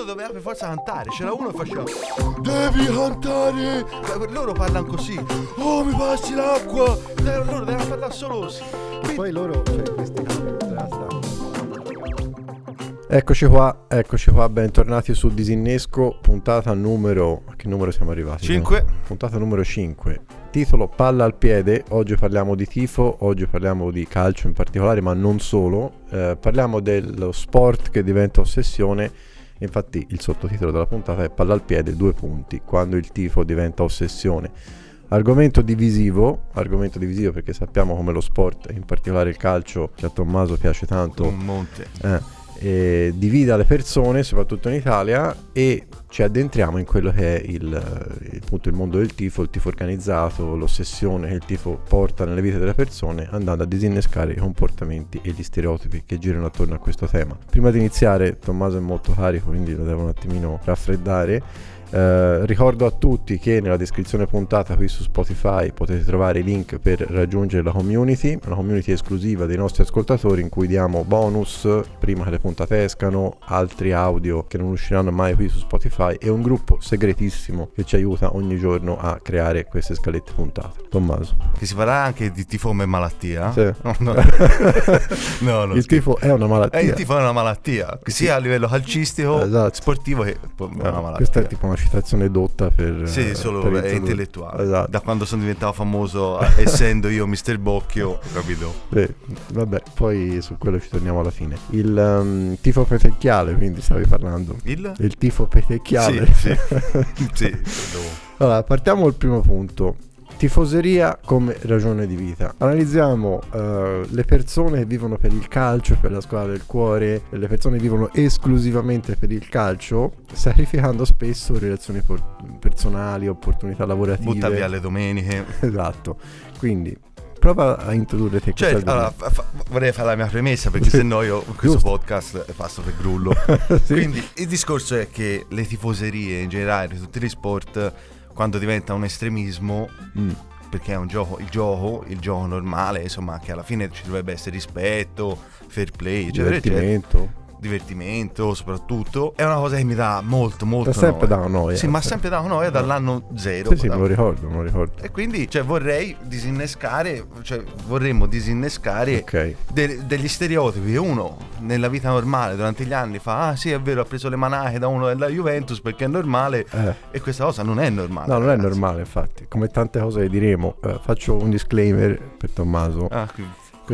uno doveva per forza cantare, c'era uno che faceva Devi cantare! Loro parlano così. Oh, mi passi l'acqua! Loro devono parlare solo così. E poi loro, cioè questi Eccoci qua, eccoci qua, bentornati su Disinnesco, puntata numero... A che numero siamo arrivati? 5. No? Puntata numero 5. Titolo Palla al piede, oggi parliamo di tifo, oggi parliamo di calcio in particolare, ma non solo. Eh, parliamo dello sport che diventa ossessione, infatti il sottotitolo della puntata è Palla al piede, due punti, quando il tifo diventa ossessione. Argomento divisivo, argomento divisivo perché sappiamo come lo sport, in particolare il calcio, che a Tommaso piace tanto. Un monte. Eh, eh, divida le persone, soprattutto in Italia, e ci addentriamo in quello che è il, eh, appunto, il mondo del tifo, il tifo organizzato, l'ossessione che il tifo porta nelle vite delle persone, andando a disinnescare i comportamenti e gli stereotipi che girano attorno a questo tema. Prima di iniziare, Tommaso è molto carico, quindi lo devo un attimino raffreddare. Eh, ricordo a tutti che nella descrizione puntata qui su Spotify potete trovare i link per raggiungere la community, una community esclusiva dei nostri ascoltatori in cui diamo bonus prima che le puntate escano, altri audio che non usciranno mai qui su Spotify e un gruppo segretissimo che ci aiuta ogni giorno a creare queste scalette puntate. Tommaso. Che si parla anche di tifo come malattia? Sì. No, no. no, no il tifo è una malattia. Eh, il tifo è una malattia, sia a livello calcistico, esatto. sportivo che è una malattia. Questa è tipo una citazione dotta per... Sì, solo per è intellettuale. Esatto. Da quando sono diventato famoso, essendo io Mr. Bocchio, capito? Sì, vabbè, poi su quello ci torniamo alla fine. Il um, tifo petecchiale, quindi stavi parlando. Il? Il tifo petecchiale. Sì, sì. sì allora, partiamo dal primo punto. Tifoseria come ragione di vita. Analizziamo uh, le persone che vivono per il calcio, per la squadra del cuore, le persone che vivono esclusivamente per il calcio, sacrificando spesso relazioni por- personali, opportunità lavorative. Butta via le domeniche. esatto. Quindi prova a introdurre te cioè, allora, fa, vorrei fare la mia premessa perché se no io questo Giusto. podcast passo per grullo sì. quindi il discorso è che le tifoserie in generale tutti gli sport quando diventa un estremismo mm. perché è un gioco il gioco il gioco normale insomma che alla fine ci dovrebbe essere rispetto fair play eccetera eccetera divertimento soprattutto è una cosa che mi dà molto molto T'ha sempre dato noia sì ma sempre dato noia dall'anno zero sì sì me lo ricordo me lo ricordo e quindi cioè vorrei disinnescare cioè vorremmo disinnescare okay. de- degli stereotipi uno nella vita normale durante gli anni fa ah sì è vero ha preso le manache da uno della Juventus perché è normale eh. e questa cosa non è normale no ragazzi. non è normale infatti come tante cose che diremo eh, faccio un disclaimer per Tommaso ah,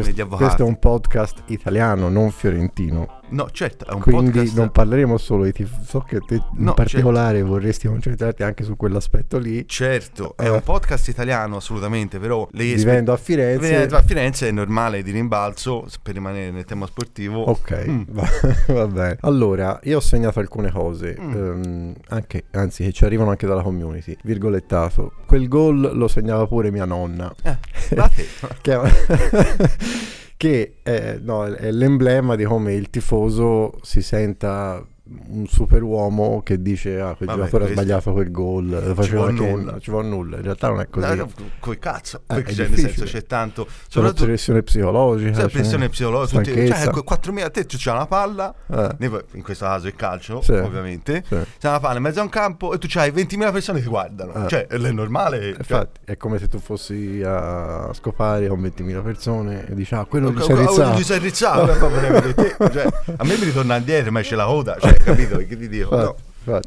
questo, questo, è un podcast italiano, non fiorentino. No, certo, è un Quindi podcast... non parleremo solo di tifo. So che te in no, particolare certo. vorresti concentrarti anche su quell'aspetto lì. Certo, è un podcast italiano assolutamente, però... Vivendo a Firenze... Vivendo a Firenze è normale di rimbalzo per rimanere nel tema sportivo. Ok, mm. va, va, bene. Allora, io ho segnato alcune cose, mm. um, anche, anzi che ci arrivano anche dalla community. Virgolettato. Quel gol lo segnava pure mia nonna. Eh, che che è, no, è l'emblema di come il tifoso si senta un superuomo che dice ah quel Vabbè, giocatore ha sbagliato quel gol ci vuole nulla ci vuole nulla in realtà non è così no, no, coi cazzo eh, perché cioè, nel senso c'è tanto c'è pressione psicologica c'è pressione psicologica tutti, cioè, 4.000 te tu c'hai una palla eh. in questo caso il calcio sì. ovviamente sì. c'è una palla in mezzo a un campo e tu c'hai 20.000 persone che ti guardano eh. cioè è normale cioè. infatti è come se tu fossi a scopare con 20.000 persone e dici ah quello rizzato si è rizzato cioè, a me mi ritorna indietro ma c'è la coda cioè capito che ti dico no.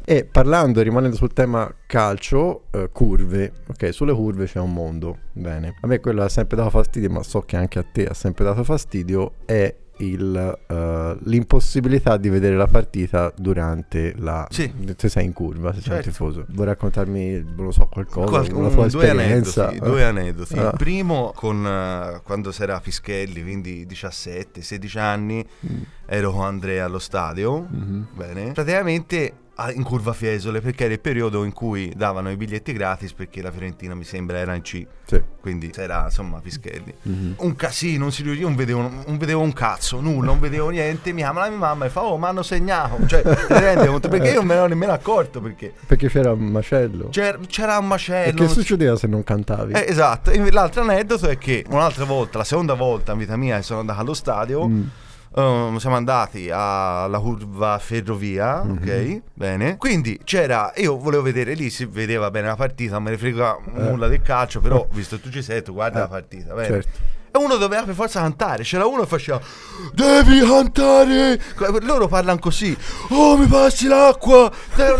E parlando, rimanendo sul tema calcio, uh, curve, ok, sulle curve c'è un mondo, bene. A me quello ha sempre dato fastidio, ma so che anche a te ha sempre dato fastidio, è il, uh, l'impossibilità di vedere la partita durante la... Sì. Se sei in curva, se certo. sei un tifoso. Vuoi raccontarmi, non lo so, qualcosa, Qual- una tua due esperienza? Aneddoti, due aneddoti. Ah. Il primo con uh, quando si era a Fischelli, quindi 17-16 anni, Mm. ero con Andrea allo stadio, Mhm. bene. Praticamente a- in curva Fiesole perché era il periodo in cui davano i biglietti gratis perché la Fiorentina mi sembra era in C Sì. quindi era insomma Fischelli Mhm. un casino non si riusciva non vedevo, non vedevo un cazzo nulla non vedevo niente mi chiama la mia mamma e fa oh mi hanno segnato cioè perché io non me ne ero nemmeno accorto perché Perché c'era un macello. c'era, c'era un e macello che non si- succedeva se non cantavi? eh, esatto E l'altro aneddoto è che un'altra volta la seconda volta in vita mia che sono andato allo stadio Mm. Um, siamo andati alla curva ferrovia, mm-hmm. ok? Bene. Quindi c'era, io volevo vedere lì, si vedeva bene la partita, non me ne frega eh. nulla del calcio, però visto che tu ci sei, tu guarda eh. la partita, bene. Certo. E uno doveva per forza cantare. C'era uno che faceva: Devi cantare. Loro parlano così: Oh, mi passi l'acqua.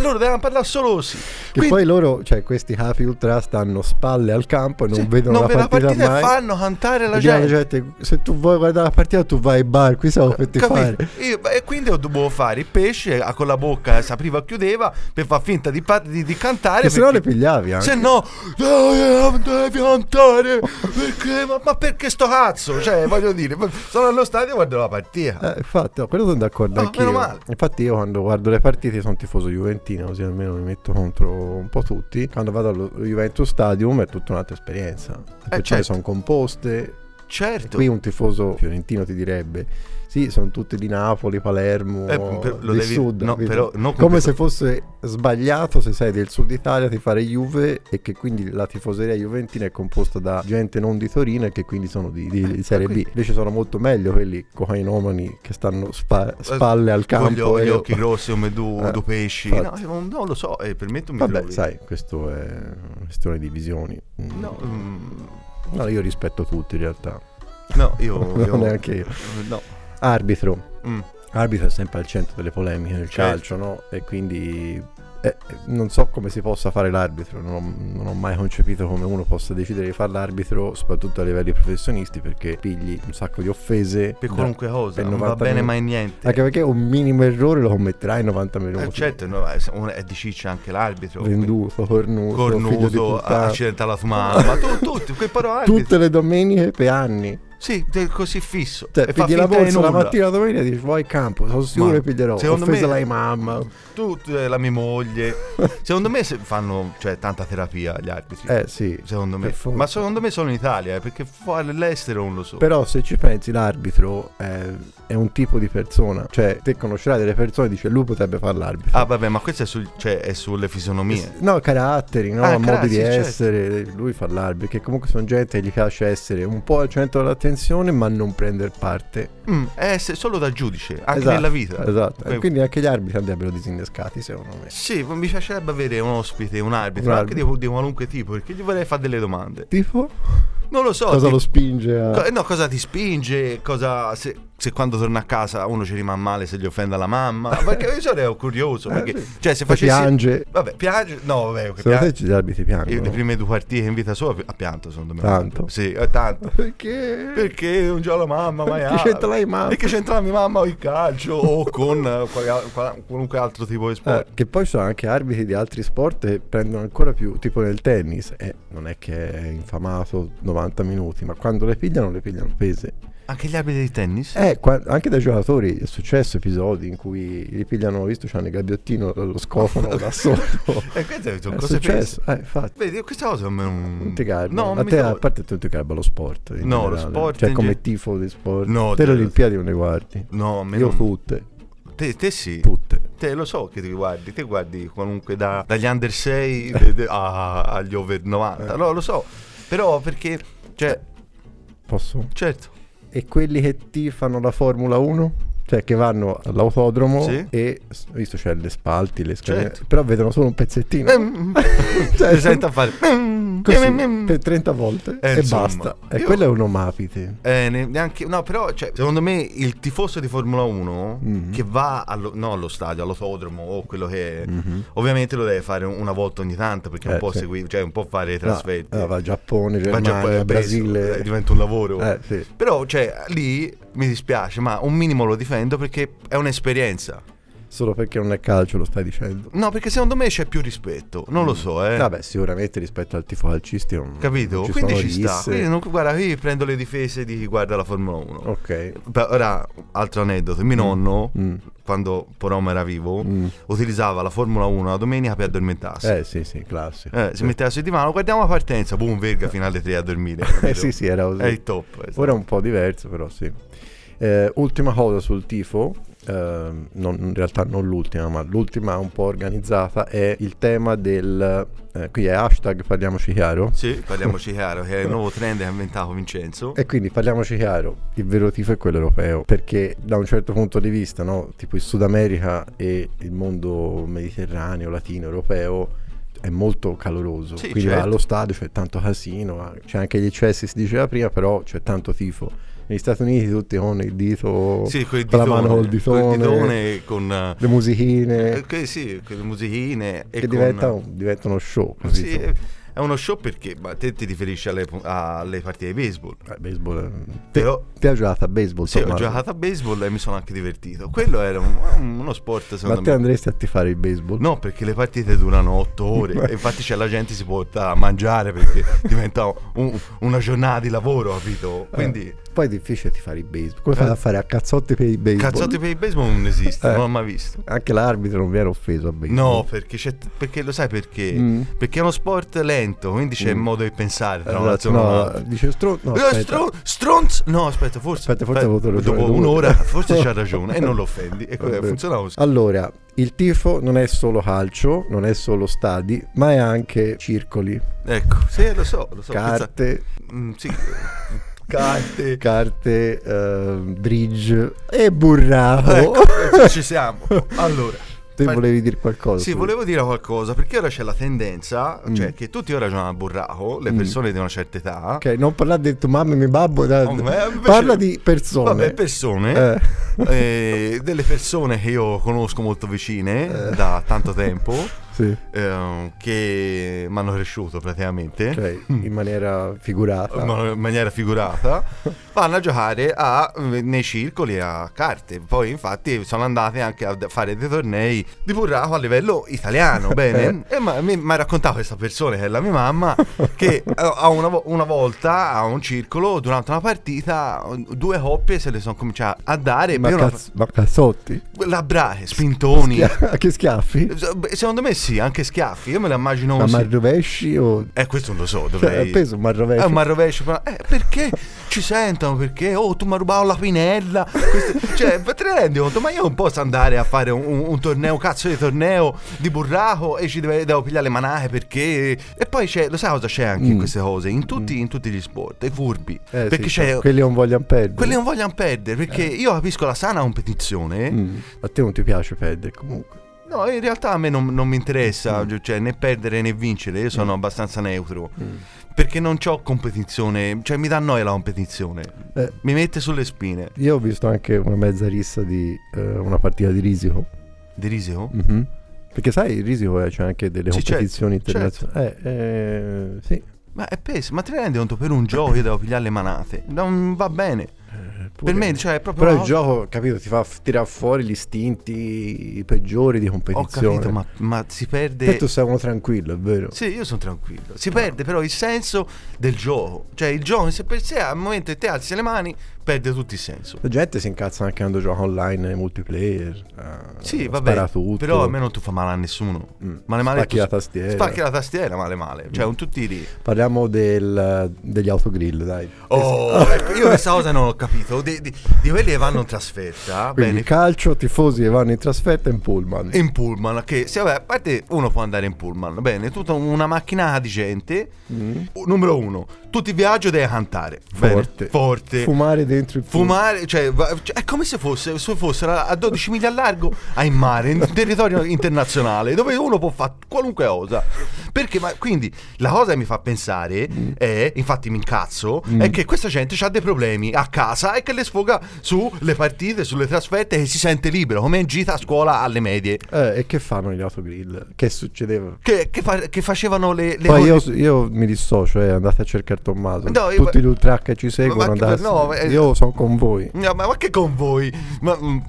Loro devono parlare solo così. Che Quindi, poi loro, cioè questi Happy Ultra, stanno spalle al campo e non sì, vedono non la partita, la partita mai. e fanno cantare la gente. gente. Se tu vuoi guardare la partita, tu vai ai bar. Qui siamo per ti fare. Io, e quindi io dovevo fare il pesce con la bocca, si apriva e chiudeva per far finta di, di, di cantare. se no le pigliavi anche. Se no, devi cantare. Perché? Ma, ma perché sto cazzo? Cioè, voglio dire, sono allo stadio e guardo la partita. Eh, infatti, no, quello sono d'accordo oh, anch'io. Infatti, io quando guardo le partite sono tifoso juventino, così almeno mi metto contro un po' tutti. Quando vado allo Juventus Stadium è tutta un'altra esperienza. Le eh, certo. sono composte. Certo. Qui un tifoso fiorentino ti direbbe sì, sono tutti di Napoli, Palermo, eh, per, del devi, sud. No, però, no, come per... se fosse sbagliato se sei del sud Italia di fare Juve e che quindi la tifoseria juventina è composta da gente non di Torino e che quindi sono di, di, di Serie B. Invece sono molto meglio quelli cocainomani che stanno spa, spalle al campo. Con gli, gli occhi grossi come due eh, pesci. No, non lo so, eh, per me tu mi Vabbè, trovi. sai, questo è una questione di visioni. Mm. No, mm. No, io rispetto tutti in realtà. No, io, io non neanche io. No. Arbitro. Mm. Arbitro è sempre al centro delle polemiche nel certo. calcio, no? E quindi eh, non so come si possa fare l'arbitro, non ho, non ho, mai concepito come uno possa decidere di fare l'arbitro, soprattutto a livelli professionisti, perché pigli un sacco di offese. Per qualunque da, cosa, non va bene mai niente. Anche perché un minimo errore lo commetterai in 90 minuti. Eh, certo, no, è di ciccia anche l'arbitro. Venduto, cornuto, cornuto accidentato la tua mamma, tu, tutti, quei Tutte le domeniche per anni. Sì, così fisso. Cioè, e pigli la borsa la mattina la domenica e dici vai in campo, sono sicuro che piglierò. Secondo Offesa me, la mamma. Tu, eh, la mia moglie. secondo me fanno cioè, tanta terapia gli arbitri. Eh sì. Secondo me. Ma secondo me solo in Italia, eh, perché all'estero non lo so. Però se ci pensi l'arbitro è, è un tipo di persona. Cioè, te conoscerai delle persone e dici lui potrebbe fare l'arbitro. Ah vabbè, ma questo è, sul, cioè, è sulle fisionomie. No, caratteri, no? Ah, modi di certo. essere. Lui fa l'arbitro, che comunque sono gente che gli piace essere un po' al centro dell'attenzione attenzione ma non prendere parte. Mm, è solo da giudice, anche esatto, nella vita. Esatto, e quindi anche gli arbitri andrebbero disinnescati secondo me. Sì, mi piacerebbe avere un ospite, un arbitro, un arbitro. anche di, di qualunque tipo, perché gli vorrei fare delle domande. Tipo? Non lo so. Cosa ti... lo spinge a... No, cosa ti spinge, cosa... Se se quando torna a casa uno ci rimane male se gli offende la mamma. Perché io sono curioso. Perché, eh, cioè, se facessi. Piange. Vabbè, piange. No, vabbè. Secondo piange. te gli arbitri piangono? Le prime due partite in vita sua ha pianto, secondo me. Tanto. Sì, è tanto. Perché? Perché non c'ho la mamma, mai Che c'entra la mamma? Perché c'entra la mia mamma o il calcio o con qualunque altro tipo di sport. Eh, che poi sono anche arbitri di altri sport che prendono ancora più, tipo nel tennis. Eh, non è che è infamato 90 minuti, ma quando le pigliano, le pigliano pese. Anche gli arbitri di tennis? Eh, qua, anche dai giocatori è successo episodi in cui li pigliano, visto, c'hanno il gabbiottino, lo scofono da sotto. e queste sono è cose successo. Eh, infatti. Vedi, questa cosa a me non... non ti garba. No, a, te, a parte tu ti garba lo sport. No, generale. lo sport... Cioè, come ge... tifo di sport. No, te le Olimpiadi non le guardi. No, Io non... tutte. Te, te, sì. Tutte. Te lo so che ti guardi, te guardi comunque da, dagli under 6 de, de, a, agli over 90. Eh. No, lo so. Però perché, cioè... Posso? Certo e quelli che tifano la Formula 1? Cioè che vanno all'autodromo sì. e visto c'è le spalti, le scale, certo. però vedono solo un pezzettino. Mm. cioè, si sente a fare mm. così, mm. per 30 volte eh, e insomma, basta. E io, quello è un omapite. Eh, neanche, no, però cioè, secondo me il tifoso di Formula 1 mm-hmm. che va allo, no, allo stadio, all'autodromo o quello che è, mm-hmm. ovviamente lo deve fare una volta ogni tanto perché eh, non può sì. seguire, cioè non può fare trasferte. No, va a Giappone, Germania, va Giappone, Brasile. Eh, diventa un lavoro. Eh, sì. Però cioè lì mi dispiace, ma un minimo lo difendo perché è un'esperienza. Solo perché non è calcio lo stai dicendo? No, perché secondo me c'è più rispetto. Non mm. lo so, eh. Vabbè, sicuramente rispetto al tifo calcisti. Non, Capito? ci Quindi ci sta. Quindi non, guarda, io prendo le difese di chi guarda la Formula 1. Ok. ora, altro aneddoto. Mio mm. nonno, mm. quando Porom era vivo, mm. utilizzava la Formula 1 la domenica per addormentarsi. Eh sì, sì, classico. Eh, si metteva sul divano, guardiamo la partenza, boom, verga, fino alle 3 a dormire. eh sì, sì, era così. È il top. Esatto. Ora è un po' diverso, però sì. Eh, ultima cosa sul tifo, eh, non, in realtà non l'ultima, ma l'ultima un po' organizzata è il tema del... Eh, qui è hashtag parliamoci chiaro. Sì, parliamoci chiaro, che è il nuovo trend che ha inventato Vincenzo. E quindi parliamoci chiaro, il vero tifo è quello europeo, perché da un certo punto di vista, no, tipo il Sud America e il mondo mediterraneo, latino, europeo, è molto caloroso. Sì, Quindi certo. va allo stadio, c'è tanto casino, c'è anche gli eccessi, si diceva prima, però c'è tanto tifo. Negli Stati Uniti tutti con il dito, Sì, con con la mano col ditone, col ditone, con eh, le musichine, eh, che sì, con le musichine che con- diventa, un- diventa uno show. Così, Sì. È uno show perché ma te ti riferisci alle, alle partite di baseball. Eh, baseball, eh, Però- te, te hai giocato a baseball, Sì, ho giocato a baseball e mi sono anche divertito. Quello era un- uno sport Ma te me. andresti a tifare il baseball? No, perché le partite durano otto ore infatti c'è la gente si porta a mangiare perché diventa un- una giornata di lavoro, capito? Eh, Quindi poi è difficile tifare il baseball. Come Eh. fai a fare a cazzotti per il baseball? cazzotti per il baseball non esiste, Eh. non l'ho mai visto. Anche l'arbitro non viene offeso a baseball. No, perché, c'è, perché lo sai perché? Mm. Perché è uno sport lento, quindi c'è Mm. modo di pensare tra Esatto, no, dice stron- no, aspetta. stron- stronz no aspetta forse Aspetta, forse avuto ragione dopo un'ora forse c'ha ragione e non lo offendi e funziona così. Allora, il tifo non è solo calcio, non è solo stadi, ma è anche circoli, ecco sì lo so lo so carte, pensa- Mm, sì. carte. Carte, eh, bridge. E burraco. ecco ci siamo. Allora Te ma- volevi dire qualcosa? Sì, tu? volevo dire qualcosa perché ora c'è la tendenza, Mm. cioè che tutti ora giocano a burraco, le Mm. persone di una certa età. Ok, non parlare di tua mamma e mio babbo, da- Oh, invece- parla di persone. Vabbè, persone, Eh, eh, delle persone che io conosco molto vicine Eh. da tanto tempo, sì, eh, che mi hanno cresciuto praticamente. cioè in maniera figurata. in maniera figurata vanno a giocare a- nei circoli a carte poi infatti sono andate anche a fare dei tornei di burraco a livello italiano bene e ma- mi ha raccontato questa persona che è la mia mamma che eh, una, una volta a un circolo durante una partita due coppie se le sono cominciate a dare ma, per una- cazz- ma cazzotti? labbrache spintoni Schia- che schiaffi? Secondo me sì anche schiaffi io me la immagino Ma marrovesci o... eh questo non lo so Cioè, dovrei è peso un marrovescio? è un marrovescio, però, eh, perché ci sentono? Perché, oh, tu mi hai rubato la pinella. Queste- cioè, te ne rendi conto? Ma io non posso andare a fare un, un- un torneo, un cazzo di torneo di burraco e ci deve- devo pigliare le manache perché. E poi c'è, lo sai cosa c'è anche in Mm. queste cose? In tutti, in tutti gli sport, i furbi. Eh, perché sì, c'è. Quelli non vogliono perdere. Quelli non vogliono perdere, perché io capisco la sana competizione. Mm. A te non ti piace perdere comunque. No, in realtà a me non, non mi interessa, Mm. cioè né perdere né vincere, io sono abbastanza neutro. Mm. Perché non ho competizione, cioè mi dà noia la competizione. Eh, Mi mette sulle spine. io ho visto anche una mezza rissa di eh, una partita di risico. Di Riseo? Mhm. Perché sai, il risico eh, c'è anche delle Sì, certo, competizioni internazionali. Eh, eh, sì. Ma è peso, ma te ne rendi conto per un gioco io devo pigliare le manate? Non va bene. Eh, Per pure- me, cioè, è proprio. Però il cosa- gioco, capito, ti fa f- tirare fuori gli istinti peggiori di Ho competizione. capito, ma, ma si perde. Te tu sei uno tranquillo, è vero? Sì, io sono tranquillo. Si perde però il senso del gioco. Cioè, il gioco sé per sé, al momento che te alzi le mani, perde tutto il senso. La gente si incazza anche quando gioca online multiplayer. eh, Sì, spara vabbè. tutto. Però a me non tu fa male a nessuno. Mm. Male male Spacchi tu- la tastiera. Spacchi la tastiera, male male. Cioè, un tutti lì. Parliamo del- degli autogrill, dai. Oh, ecco, io questa cosa non ho capito. Di, di- di quelli che vanno in trasferta, Quindi bene, calcio, tifosi che vanno in trasferta in pullman. in pullman, che se vabbè, a parte uno può andare in pullman, bene, tutta una macchinata di gente. Mm. Numero uno, tutti i viaggi deve cantare. Bene, Forte. forte. Fumare dentro il. Fumare, cioè, cioè, è come se fosse, se fossero a 12 miglia a largo a in mare, in territorio internazionale, dove uno può fare qualunque cosa. Perché, ma quindi la cosa che mi fa pensare è, infatti mi incazzo, Mm. è che questa gente ha dei problemi a casa e che le sfoga sulle partite, sulle trasferte e si sente libero, come in gita a scuola alle medie. Eh, e che fanno gli autogrill? Che succedeva? Che, che fa- che facevano le, le Poi io, io mi dissocio, eh, andate a cercare Tommaso. No, io- Tutti gli ultra che ci seguono, no, eh, io sono con voi. No, ma, ma che con voi? Ma, mm, co-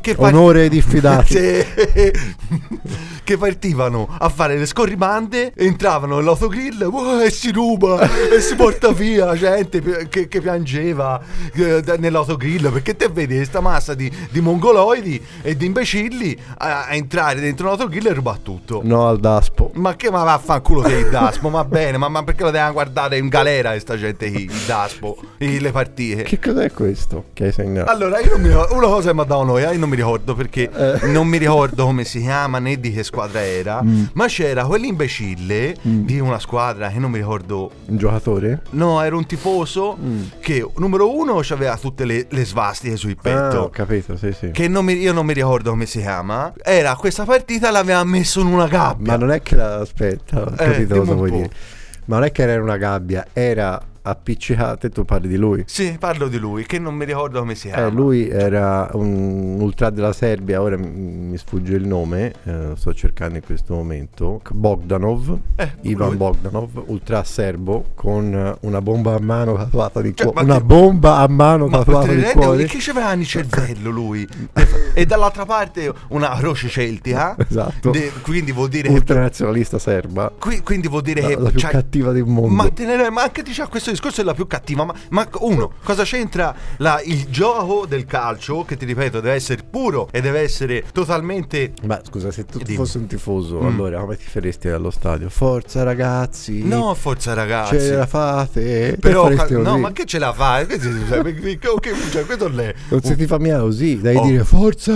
che fa- Onore diffidati. Che partivano a fare le scorribande, entravano nell'autogrill oh, e si ruba e si porta via gente che, che piangeva eh, nell'autogrill perché te vedi questa massa di, di mongoloidi e di imbecilli a, a entrare dentro un autogrill e rubare tutto. No al Daspo. Ma che ma vaffanculo sei il Daspo? Ma bene, ma, ma perché lo devono guardare in galera questa gente qui, il Daspo, le partite? Che cos'è questo che hai segnato? Allora, io mi una cosa che mi ha dato noi, eh, io non mi ricordo perché eh. non mi ricordo come si chiama né di che squadra era, mm. ma c'era quell'imbecille mm. di una squadra che non mi ricordo. Un giocatore? No, era un tifoso mm. che numero uno aveva tutte le, le svastiche sul petto. Ah, ho capito, sì, sì. Che non mi, io non mi ricordo come si chiama. Era questa partita l'aveva messo in una gabbia. Ma non è che la aspetta, ho eh, capito cosa vuoi dire. Ma non è che era una gabbia, era appiccicate, tu parli di lui? Sì, parlo di lui, che non mi ricordo come si chiama. Eh, lui era un ultra della Serbia, ora mi sfugge il nome, eh, sto cercando in questo momento, Bogdanov, eh, Ivan lui. Bogdanov, ultra serbo, con una bomba a mano tatuata di cioè, cuore. Una te... bomba a mano ma tatuata di cuore. Che c'aveva il cervello lui? e dall'altra parte una croce celtica. esatto. De, quindi vuol dire... Ultranazionalista serba. Qui, quindi vuol dire la, che... La più cattiva del mondo. Ma, tenere, ma anche diciamo questo discorso è la più cattiva. Ma, ma uno, cosa c'entra la, il gioco del calcio? Che ti ripeto, deve essere puro e deve essere totalmente. Ma scusa, se tu Dimmi. fossi un tifoso, mm. allora come ti faresti allo stadio? Forza ragazzi! No, forza ragazzi! Ce la fate! Però, ca- no, ma che ce la fai? cioè, questo è. Non si ti fa mia così, devi oh. dire forza!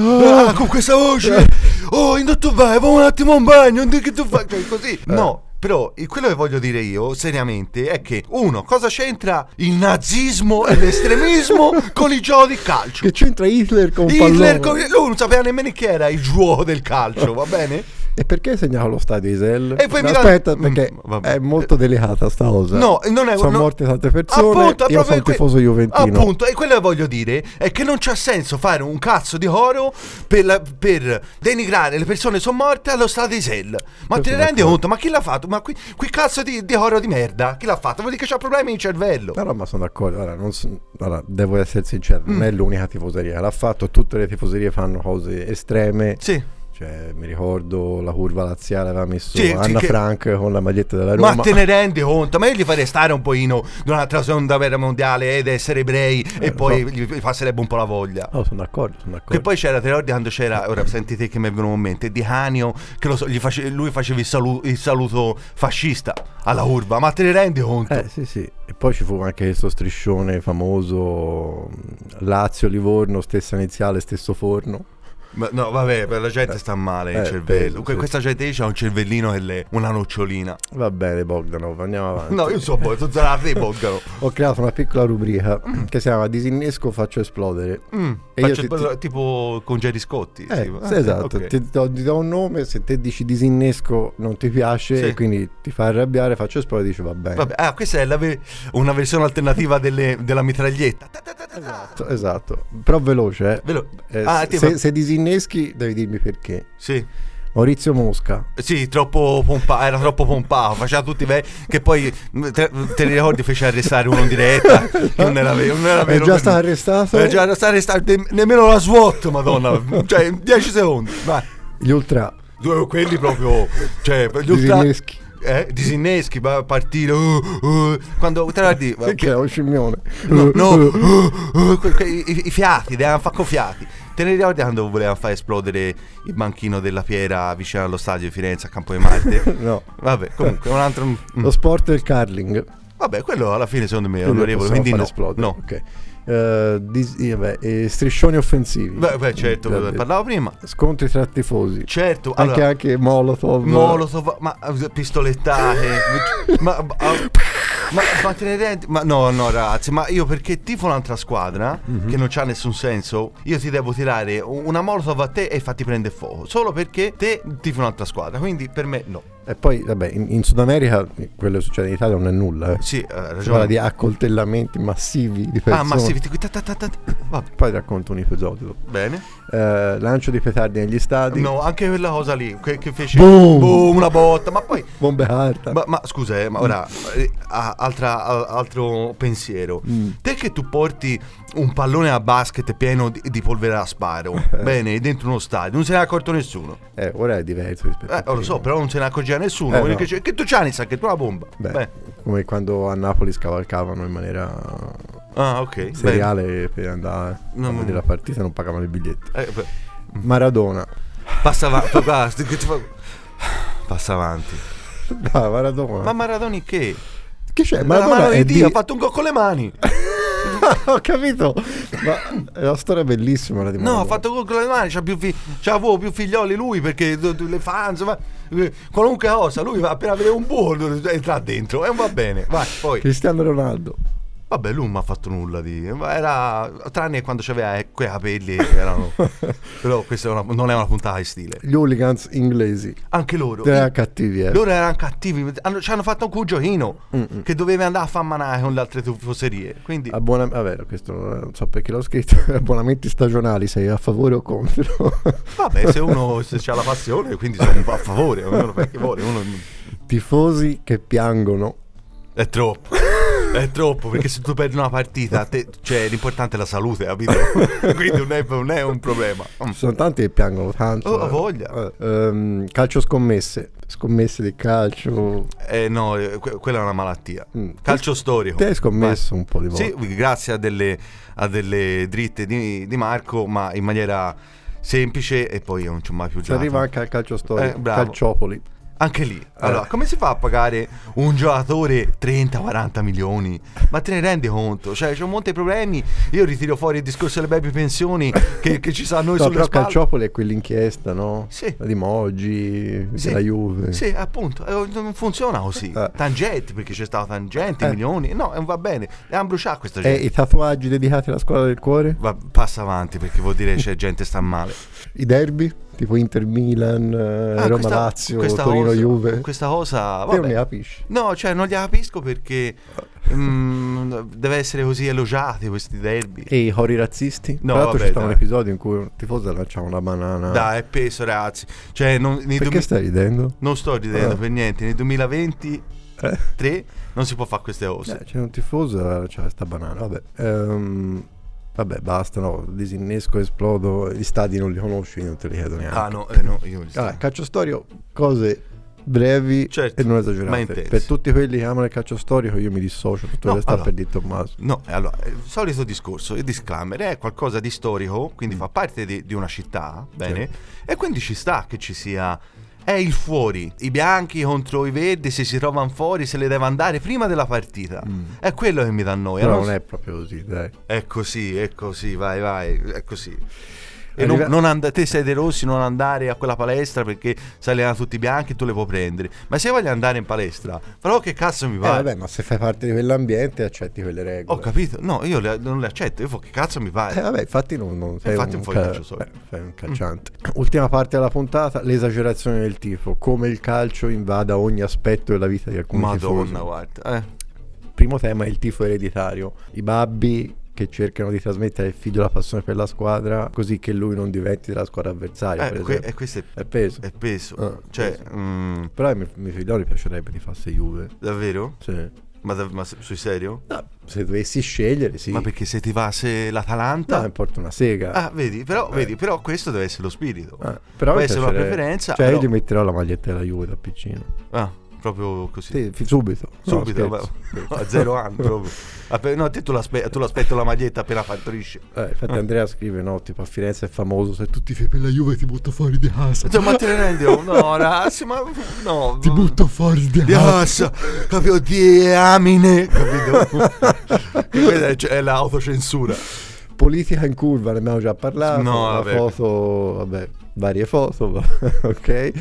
Ah, con questa voce! Oh, in dove vai? Va un attimo un bagno, che tu fai? Cioè, così. Eh. No, però quello che voglio dire io, seriamente, è che uno, cosa c'entra il nazismo e l'estremismo con i giochi di calcio? Che c'entra Hitler con Hitler con... Lui non sapeva nemmeno chi era il gioco del calcio, va bene? E perché segnava lo stadio Isel? E poi no, aspetta, perché mm, è molto delicata sta cosa. No, non è Sono no, morte tante persone. Appunto, io sono que- tifoso juventino. Appunto, e quello che voglio dire è che non c'ha senso fare un cazzo di oro per, la, per denigrare le persone sono morte allo stadio Isel. Ma te ne rendi conto? Ma chi l'ha fatto? Ma qui, qui cazzo di, di, oro di merda? Chi l'ha fatto? Vuol dire che c'ha problemi di cervello. No, no, ma sono d'accordo. Allora, non, allora devo essere sincero, mm. non è l'unica tifoseria. L'ha fatto, tutte le tifoserie fanno cose estreme. Sì cioè, mi ricordo la curva laziale aveva messo sì, Anna sì, Frank che... con la maglietta della Roma. Ma te ne rendi conto? Ma io gli farei stare un pochino durante la seconda guerra mondiale ed essere ebrei eh, e poi so. gli passerebbe un po' la voglia. Oh, sono d'accordo, sono d'accordo. Che poi c'era, ti ricordi quando c'era, ora sentite che mi è venuto in mente, Di Hanio, che so, face, lui faceva il, salu, il, saluto fascista alla curva, ma te ne rendi conto? Eh sì sì, e poi ci fu anche questo striscione famoso Lazio-Livorno, stessa iniziale, stesso forno. Ma no, vabbè, per la gente sta male il eh, cervello. Penso, Questa sì. gente ha un cervellino e le, una nocciolina. Va bene, Bogdanov, andiamo avanti. No, io so poi, tu sarà te, Bogdanov. Ho creato una piccola rubrica mm. che si chiama Disinnesco faccio esplodere. Mm. E faccio io ti, tipo con Jerry Scotti. Eh, sì, sì, esatto, okay. ti, do, ti, do, un nome, se te dici disinnesco non ti piace sì. e quindi ti fa arrabbiare, faccio esplodere e dici va bene. Vabbè, ah, questa è la, una versione alternativa delle, della mitraglietta. Esatto, esatto. Però veloce, eh. Velo- eh, ah, se, se disinneschi devi dirmi perché. Sì. Maurizio Mosca. Sì, troppo pompa- era troppo pompato, faceva tutti ve- che poi te, te li ricordi fece arrestare uno in diretta non era vero, non era vero. È già stato arrestato? È già stato arrestato, ne- nemmeno la SWAT, madonna, cioè in 10 secondi. Vai. Gli ultra Due, quelli proprio cioè gli ultra Disinneschi. Eh, disinneschi, partire uh, uh, quando te la di che è un scimmione no, no uh, i, i, fiati, devono fare fiati Te ne ricordi quando volevano far esplodere il banchino della Piera vicino allo stadio di Firenze a Campo di Marte? no. Vabbè, comunque un altro... Mm. Lo sport è il curling. Vabbè, quello alla fine secondo me è onorevole, quindi no. Esplodere. no. Ok. Uh, dis- eh, striscioni offensivi. Beh, beh certo, da, parlavo prima. Scontri tra tifosi. Certo, anche, allora, anche Molotov. Molotov, ma eh, pistolettate. ma, ma, ma, ma te ne rendi? Ma no, no, ragazzi, ma io perché tifo un'altra squadra mm-hmm. che non c'ha nessun senso, io ti devo tirare una Molotov a te e fatti prendere fuoco. Solo perché te tifo un'altra squadra. Quindi per me no. E poi, vabbè, in, in, Sud America quello che succede in Italia non è nulla. Eh. Sì, ha Si parla di accoltellamenti massivi di persone. Ah, massivi. Ta, ta, ta, Poi ti racconto un episodio. Bene. Eh, lancio di petardi negli stadi. No, anche quella cosa lì che, che fece Boom! boom, una botta. Ma poi. Bombe carta. Ma, ma scusa, eh, ma ora eh, altra, altro pensiero. Mm. Te che tu porti un pallone a basket pieno di, di polvere a sparo, bene, dentro uno stadio, non se ne è accorto nessuno. Eh, ora è diverso rispetto Eh, a lo prima. so, però non se ne accorgeva nessuno. Eh, no. che, tu c'hai, sa che tu una bomba. Beh, Beh. come quando a Napoli scavalcavano in maniera Ah, ok. seriale per andare No, a no. vedere la partita non pagavano il biglietto. Eh. Maradona. Passa avanti. Passa avanti. Ah, Maradona. Ma Maradoni che? Che c'è? La Maradona mano di di... Dio, ha fatto un gol con le mani. Ho capito. Ma è una storia bellissima la di No, ha fatto gol con le mani, c'ha più, fi- c'ha più figlioli lui perché le fans, ma, eh, qualunque cosa, lui va appena vedere un buco entra dentro e va bene. Vai, poi. Cristiano Ronaldo. Vabbè, lui non mi ha fatto nulla di. Era. Tranne quando c'aveva eh, quei capelli. Erano. Però questa è una- non è una puntata di stile. Gli hooligans inglesi. Anche loro. Erano cattivi, eh. Loro erano cattivi. Hanno, ci hanno fatto un Mm-mm. che doveva andare a far manare con le altre tifoserie. Quindi. Abbona- vabbè, questo non so perché l'ho scritto. Abbonamenti stagionali, sei a favore o contro? Vabbè, se uno se c'ha la passione, quindi sono un po' a favore. Uno che vuole. Uno... Tifosi che piangono. È troppo. È troppo perché se tu perdi una partita, te- cioè l'importante è la salute, capito? Quindi non è, non è un problema. Ci sono tanti che piangono tanto. Oh, eh. voglia. Ehm, calcio scommesse. Scommesse di calcio. Eh no, eh, que- quella è una malattia. Mm. Calcio storico. Te hai scommesso un po' di volte. Sì, grazie a delle, a delle dritte di, di Marco, ma in maniera semplice e poi io non ci ho mai più Si giocato. arriva anche al calcio storico. Eh, bravo. Calciopoli. Anche lì. Allora, Eh. come si fa a pagare un giocatore 30-40 milioni? Ma te ne rendi conto? Cioè, c'è un monte di problemi. Io ritiro fuori il discorso delle baby pensioni che, che ci sa a noi No, sulle però spalle. Calciopoli è quell'inchiesta, no? Sì. La di Moggi, Sì. della Juve. Sì, appunto, eh, non funziona così. Eh. Tangenti, perché c'è stato tangenti, Eh. milioni. No, eh, va bene. E hanno bruciato questa E gente. i tatuaggi dedicati alla scuola del cuore? Va- passa avanti perché vuol dire che c'è gente che sta male. I derby? Tipo Inter Milan, eh, Ah, Roma questa- Lazio, questa Torino cosa- Juve. Questa cosa. Te non Vabbè. mi capisci. No, cioè non li capisco perché mm, deve essere così elogiati questi derby. E i cori razzisti? No, Tra l'altro vabbè, c'è stato un episodio in cui un tifoso lanciava una banana. Dai, è peso, ragazzi. Cioè, non, Perché duemi- stai ridendo? non sto ridendo Ah. per niente. Nel 2023 Eh? non si può fare queste cose. Eh, c'è un tifoso che lanciava questa banana. Vabbè. Ehm, vabbè, basta, no. Disinnesco, esplodo. Gli stadi non li conosci, non te li chiedo neanche. ah, no, eh, no, io li Allora, calcio storico, cose brevi Certo, e non esagerate. Per tutti quelli che amano il calcio storico, io mi dissocio. Tutto No, sta allora. per di Tommaso. No, eh, allora, il solito discorso, il disclaimer è qualcosa di storico, quindi Mm. fa parte di, di una città, bene? E quindi ci sta che ci sia... È il fuori, i bianchi contro i verdi, se si trovano fuori se le deve andare prima della partita. Mm. È quello che mi dà noia. Però non non è proprio così, dai. È così, è così, vai, vai, è così. E non, non and- te sei dei rossi, non andare a quella palestra perché si allenano tutti bianchi e tu le puoi prendere. Ma se voglio andare in palestra, però che cazzo mi Eh, pare? vabbè, ma se fai parte di quell'ambiente accetti quelle regole. Ho capito, no, io le- non le accetto, io fa che cazzo mi pare? Eh, vabbè, infatti non, non sei infatti un, un fuori ca- calcio solo. eh, sei un calciante. Ultima parte della puntata, l'esagerazione del tifo, come il calcio invada ogni aspetto della vita di alcuni Madonna, tifosi. guarda. Eh. Primo tema è il tifo ereditario. I babbi che cercano di trasmettere al figlio la passione per la squadra così che lui non diventi della squadra avversaria, Eh, que- e questo è, È peso. è peso. Ah, cioè, peso. mm, Però ai miei, miei figlioli piacerebbe di farsi Juve. davvero? Sì. Ma, da- ma sul serio? No, se dovessi scegliere, sì. Ma perché se ti va se l'Atalanta... No, mi importa una sega. Ah, vedi, però, Eh. vedi, però questo deve essere lo spirito. Eh, però Può mi essere una preferenza, Cioè, però- io gli metterò la maglietta della Juve da piccino. Ah, proprio così. Sì, subito. No, Subito, ma- a zero anni proprio. Appe- No, te tu, l'aspe- tu l'aspetti la maglietta appena partorisce. Eh, infatti Andrea scrive, no, tipo a Firenze è famoso, se tu ti fai per la Juve ti butto fuori di casa. Cioè, ma te ne rendi? No, ragazzi, ma no. Ti butto fuori di casa. capito? Di amine, capito? Questa è, è l'autocensura. Politica in curva, ne abbiamo già parlato. No, la vabbè. foto, vabbè, varie foto, ok.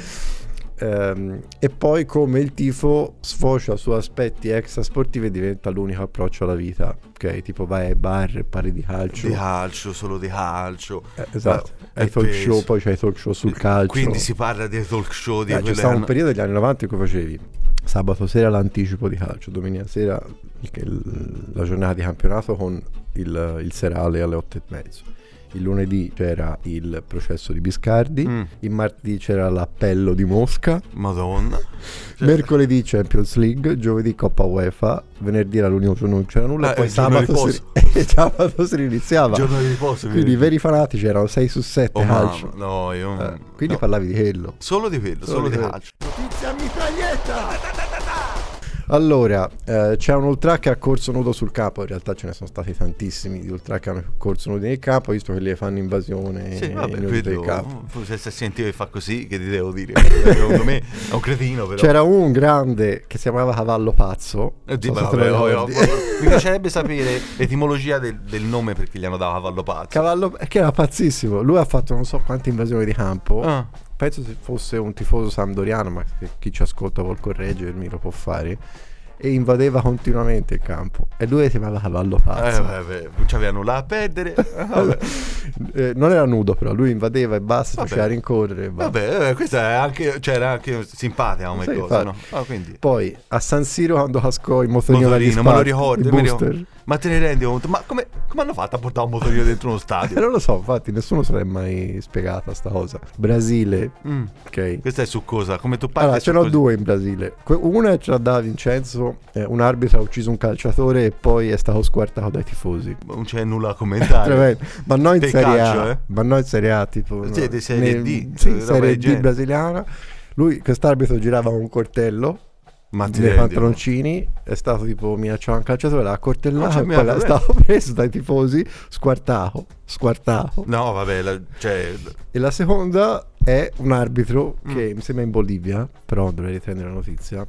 Ehm, e poi come il tifo sfocia su aspetti extra sportivi e diventa l'unico approccio alla vita. Ok, tipo vai ai bar parli di calcio. Di calcio, solo di calcio. Eh, esatto. Ai talk peso. show, poi c'è i talk show sul calcio. Quindi si parla dei talk show. Di eh, c'è stato un periodo degli anni 90 in cui facevi sabato sera l'anticipo di calcio, domenica sera la giornata di campionato con il, il serale alle 8 e mezzo il lunedì c'era il processo di Biscardi, mm. il martedì c'era l'appello di Mosca, Madonna. mercoledì Champions League, giovedì Coppa UEFA, venerdì era l'unico non c'era nulla, ah, poi sabato si, sabato si riniziava. Giorno di riposo. Quindi i veri fanatici erano 6 su 7 oh, calcio. No, io... Eh, quindi no. parlavi di quello. Solo di quello, solo, solo di, di calcio. Notizia mitraglietta! Allora, eh, c'è un ultra che ha corso nudo sul capo, in realtà ce ne sono stati tantissimi di ultra che hanno corso nudi nel capo, visto che li fanno invasione sì, vabbè, del capo. Se si sentito che fa così, che ti devo dire? Secondo me è un cretino però. C'era un grande che si chiamava Cavallo Pazzo. Eh, so vabbè, oh, oh, mi piacerebbe sapere l'etimologia del, del, nome perché gli hanno dato Cavallo Pazzo. Cavallo, che era pazzissimo, lui ha fatto non so quante invasioni di campo. Ah penso se fosse un tifoso sampdoriano, ma chi ci ascolta vuol correggermi, lo può fare e invadeva continuamente il campo. E lui si chiamava cavallo pazzo. Eh, non c'aveva nulla a perdere. Eh, non era nudo però. Lui invadeva e basta vabbè. faceva rincorrere vabbè eh, questa è anche cioè era anche simpatica come cosa no? ah, poi a San Siro quando cascò il motorino, motorino ma lo ricordo, il booster ma te ne rendi conto? Ma come, come, hanno fatto a portare un motorino dentro uno stadio? non lo so, infatti, nessuno se l'è mai spiegata sta cosa. Brasile, mm. ok. Questa è su cosa? Come tu parli? Allora, ce n'ho due in Brasile. Una ce l'ha da Vincenzo, eh, un arbitro ha ucciso un calciatore e poi è stato squartato dai tifosi. Non c'è nulla a commentare. ma noi in Serie calcio, A, eh? ma noi in Serie A, tipo... Sì, di Serie D. Sì, Serie D brasiliana. Lui, quest'arbitro girava un coltello ma dei pantaloncini è stato tipo minacciato un calciatore l'ha accortellato e poi è stato preso dai tifosi squartato squartato no vabbè la, cioè... e la seconda è un arbitro mm. che mi sembra in Bolivia però dovrei riprendere la notizia.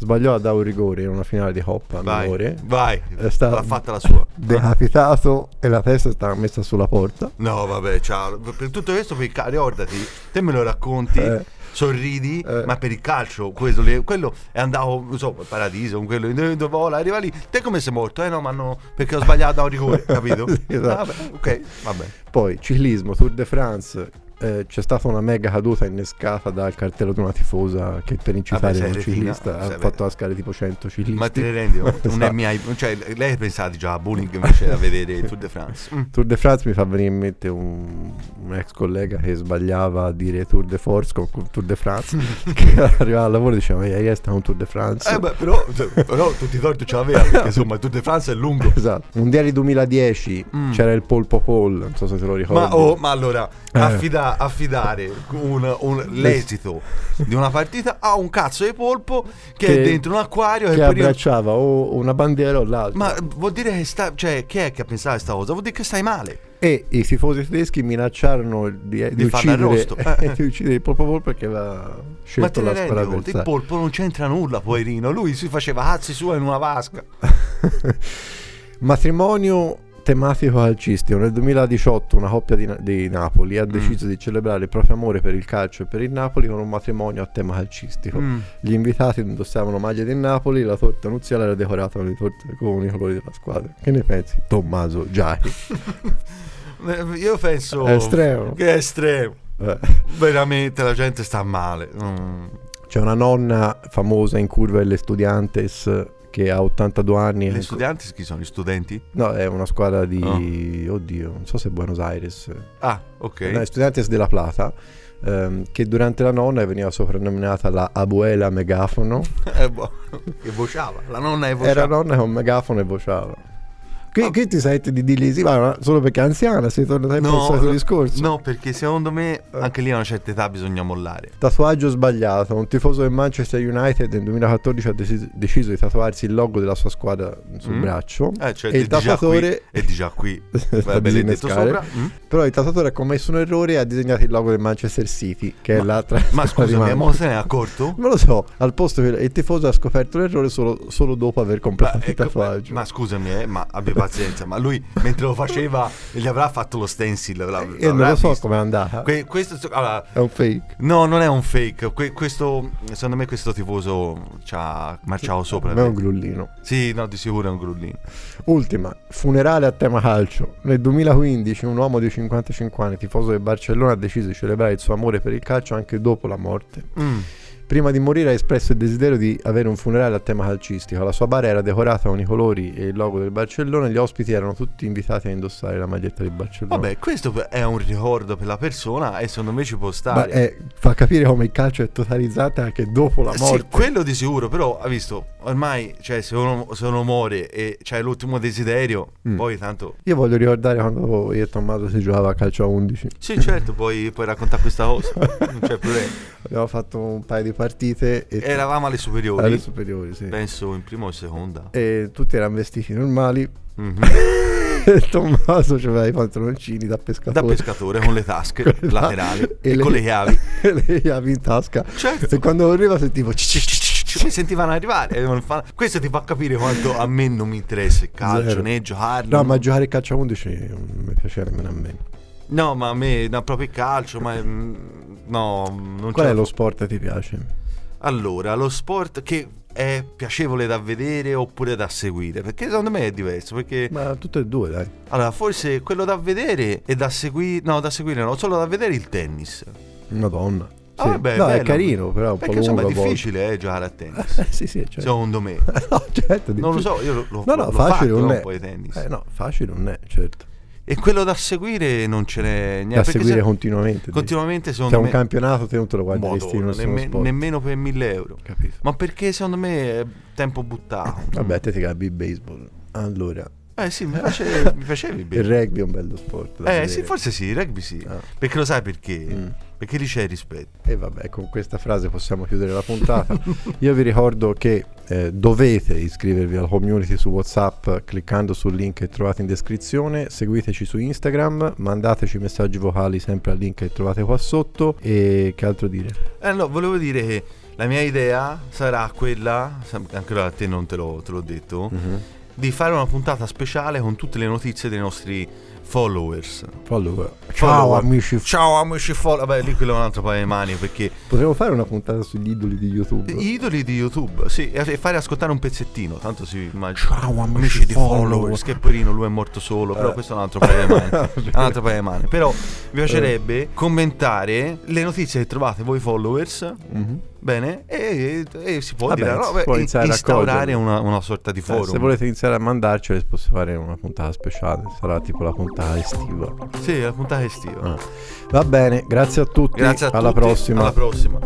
Sbagliò a dare un rigore in una finale di Coppa vai, vai. È stato l'ha fatta la sua. decapitato e la testa è stata messa sulla porta. No vabbè ciao. Per tutto questo ricordati te me lo racconti. Eh sorridi, eh. ma per il calcio, quello, quello è andato, non so, paradiso, quello dove vola, arriva lì, te come sei morto? Eh no, ma no, perché ho sbagliato a un rigore, capito? esatto. ah, ok, vabbè. Poi, ciclismo, Tour de France, eh, c'è stata una mega caduta innescata dal cartello di una tifosa che per incitare un ciclista ha fatto la scala tipo 100 ciclisti. Ma te ne rendi conto? esatto. mai, cioè, lei pensate già a bullying invece a vedere il Tour de France. Mm. Tour de France mi fa venire in mente un, un, ex collega che sbagliava a dire Tour de Force con, con Tour de France che arrivava al lavoro e diceva ieri è un Tour de France. Eh beh, però, cioè, però tutti i torti ce l'aveva perché insomma il Tour de France è lungo. Esatto. Mondiali 2010 mm. c'era il Polpo Paul, non so se te lo ricordi. Ma, oh, ma allora, eh. Affida affidare un, un, l'esito di una partita a un cazzo di polpo che, che è dentro un acquario che, che abbracciava o una bandiera o l'altra. Ma vuol dire che sta, cioè, chi è che ha pensato a questa cosa? Vuol dire che stai male. E i tifosi tedeschi minacciarono di, di, di, uccidere, eh. di uccidere, il polpo polpo perché aveva scelto la squadra Il polpo non c'entra nulla, poverino. Lui si faceva cazzi sua in una vasca. Matrimonio tematico calcistico. Nel 2018 una coppia di, di Napoli ha mm. deciso di celebrare il proprio amore per il calcio e per il Napoli con un matrimonio a tema calcistico. Mm. Gli invitati indossavano maglie del Napoli, la torta nuziale era decorata con i, torte, con i colori della squadra. Che ne pensi, Tommaso Giai? Io penso è estremo. che è estremo. Eh. Veramente la gente sta male. Mm. C'è una nonna famosa in curva delle Studiantes che ha 82 anni. Gli studenti chi sono? Gli studenti? No, è una squadra di... Oh. Oddio, non so se è Buenos Aires. Ah, ok. No, Estudiantes della Plata. Um, che durante la nonna veniva soprannominata la abuela megafono. eh, boh, che vociava, la nonna è vociava. Era nonna con megafono e vociava. Qui, oh. qui ti senti di dirgli sì, ma solo perché è anziana, sei tornato sempre no, al solito discorso. No, perché secondo me eh. anche lì a una certa età bisogna mollare. Tatuaggio sbagliato. Un tifoso del Manchester United nel 2014 ha desi- deciso di tatuarsi il logo della sua squadra sul mm. braccio. Eh, cioè, e il tatuatore... Di già qui. Vabbè, detto sopra. Mm. Però il tatuatore ha commesso un errore e ha disegnato il logo del Manchester City, che ma, è l'altra. Ma scusami, ma se ne è accorto? Non lo so. Al posto che il tifoso ha scoperto l'errore solo, solo dopo aver completato ma, il ecco, tatuaggio. Ma scusami, eh, ma aveva pazienza, ma lui mentre lo faceva gli avrà fatto lo stencil. Io non lo so come è andata. Que- questo, allora, è un fake. No, non è un fake. Que- questo, secondo me questo tifoso ci ha marciato sopra. è un grullino. Sì, no, di sicuro è un grullino. Ultima, funerale a tema calcio. Nel 2015 un uomo di 55 anni, tifoso del Barcellona, ha deciso di celebrare il suo amore per il calcio anche dopo la morte. Mm. Prima di morire ha espresso il desiderio di avere un funerale a tema calcistico. La sua bara era decorata con i colori e il logo del Barcellona. Gli ospiti erano tutti invitati a indossare la maglietta del Barcellona. Vabbè, questo è un ricordo per la persona e secondo me ci può stare. È, fa capire come il calcio è totalizzante anche dopo la morte. Sì, quello di sicuro, però ha visto, ormai, cioè, se uno, se uno muore e c'è l'ultimo desiderio, mm. poi tanto... Io voglio ricordare quando io e Tommaso si giocava a calcio a 11. Sì, certo, puoi, puoi raccontare questa cosa, non c'è problema. Abbiamo fatto un paio di partite. E Eravamo alle superiori. Alle superiori, sì. Penso in prima o seconda. E tutti erano vestiti normali. Mm-hmm. Tommaso aveva i pantaloncini da pescatore. Da pescatore con le tasche laterali e, e le, con le chiavi. le chiavi in tasca. Certo. E quando arriva sentivo... Mi sentivano arrivare. Questo ti fa capire quanto a me non mi interessa il calcio, Zero. né giocarlo. No, ma giocare il calcio a 11 non mi piace nemmeno a me. No, ma a me, no, proprio il calcio, ma mm, no, Qual è lo sport che ti piace? Allora, lo sport che è piacevole da vedere oppure da seguire? Perché secondo me è diverso. Perché... Ma tutte e due, dai. Allora, forse quello da vedere e da seguire. No, da seguire no, solo da vedere il tennis. Madonna. Ah, sì. vabbè, no, bello. è carino, però un Perché, po'. Insomma, è difficile eh, giocare a tennis. sì, sì, certo. Secondo me. no, certo, non lo so, io lo, no, no, lo facile fatto, non è. un po' di tennis. Eh, no, facile non è, certo. E quello da seguire non ce n'è niente. Da seguire se, continuamente. Continuamente, secondo C'è me. un campionato, te non te lo guarderesti in nemme, Nemmeno per 1000 euro. Capito. Ma perché secondo me è tempo buttato. Vabbè, te ti capi il baseball. Allora. Eh sì, mi, piace, mi piaceva il baseball. Il rugby è un bello sport. Eh vedere. sì, forse sì, il rugby sì. Ah. Perché lo sai perché? Mm. Perché lì c'è il rispetto. E vabbè, con questa frase possiamo chiudere la puntata. Io vi ricordo che eh, dovete iscrivervi alla community su WhatsApp cliccando sul link che trovate in descrizione. Seguiteci su Instagram, mandateci messaggi vocali sempre al link che trovate qua sotto. E che altro dire? Eh no, volevo dire che la mia idea sarà quella, anche a te non te l'ho, te l'ho detto, uh-huh. Di fare una puntata speciale con tutte le notizie dei nostri followers. Follower. Ciao Follower. amici. Ciao amici follower. Vabbè, lì quello è un altro paio di mani perché... Potremmo fare una puntata sugli idoli di YouTube. Gli idoli di YouTube, sì, e fare ascoltare un pezzettino, tanto si immagina. Ciao amici di followers. Che porino, lui è morto solo, però eh. questo è un altro paio di mani. un altro paio di mani. Però vi piacerebbe eh. commentare le notizie che trovate voi followers. Mm-hmm Bene, e, e, si può Vabbè, dire, no, beh, instaurare una, una, sorta di forum. Eh, se volete iniziare a mandarcele, posso fare una puntata speciale. Sarà tipo la puntata estiva. Sì, la puntata estiva. Ah. Va bene, grazie a tutti. Grazie a alla tutti. prossima. Alla prossima.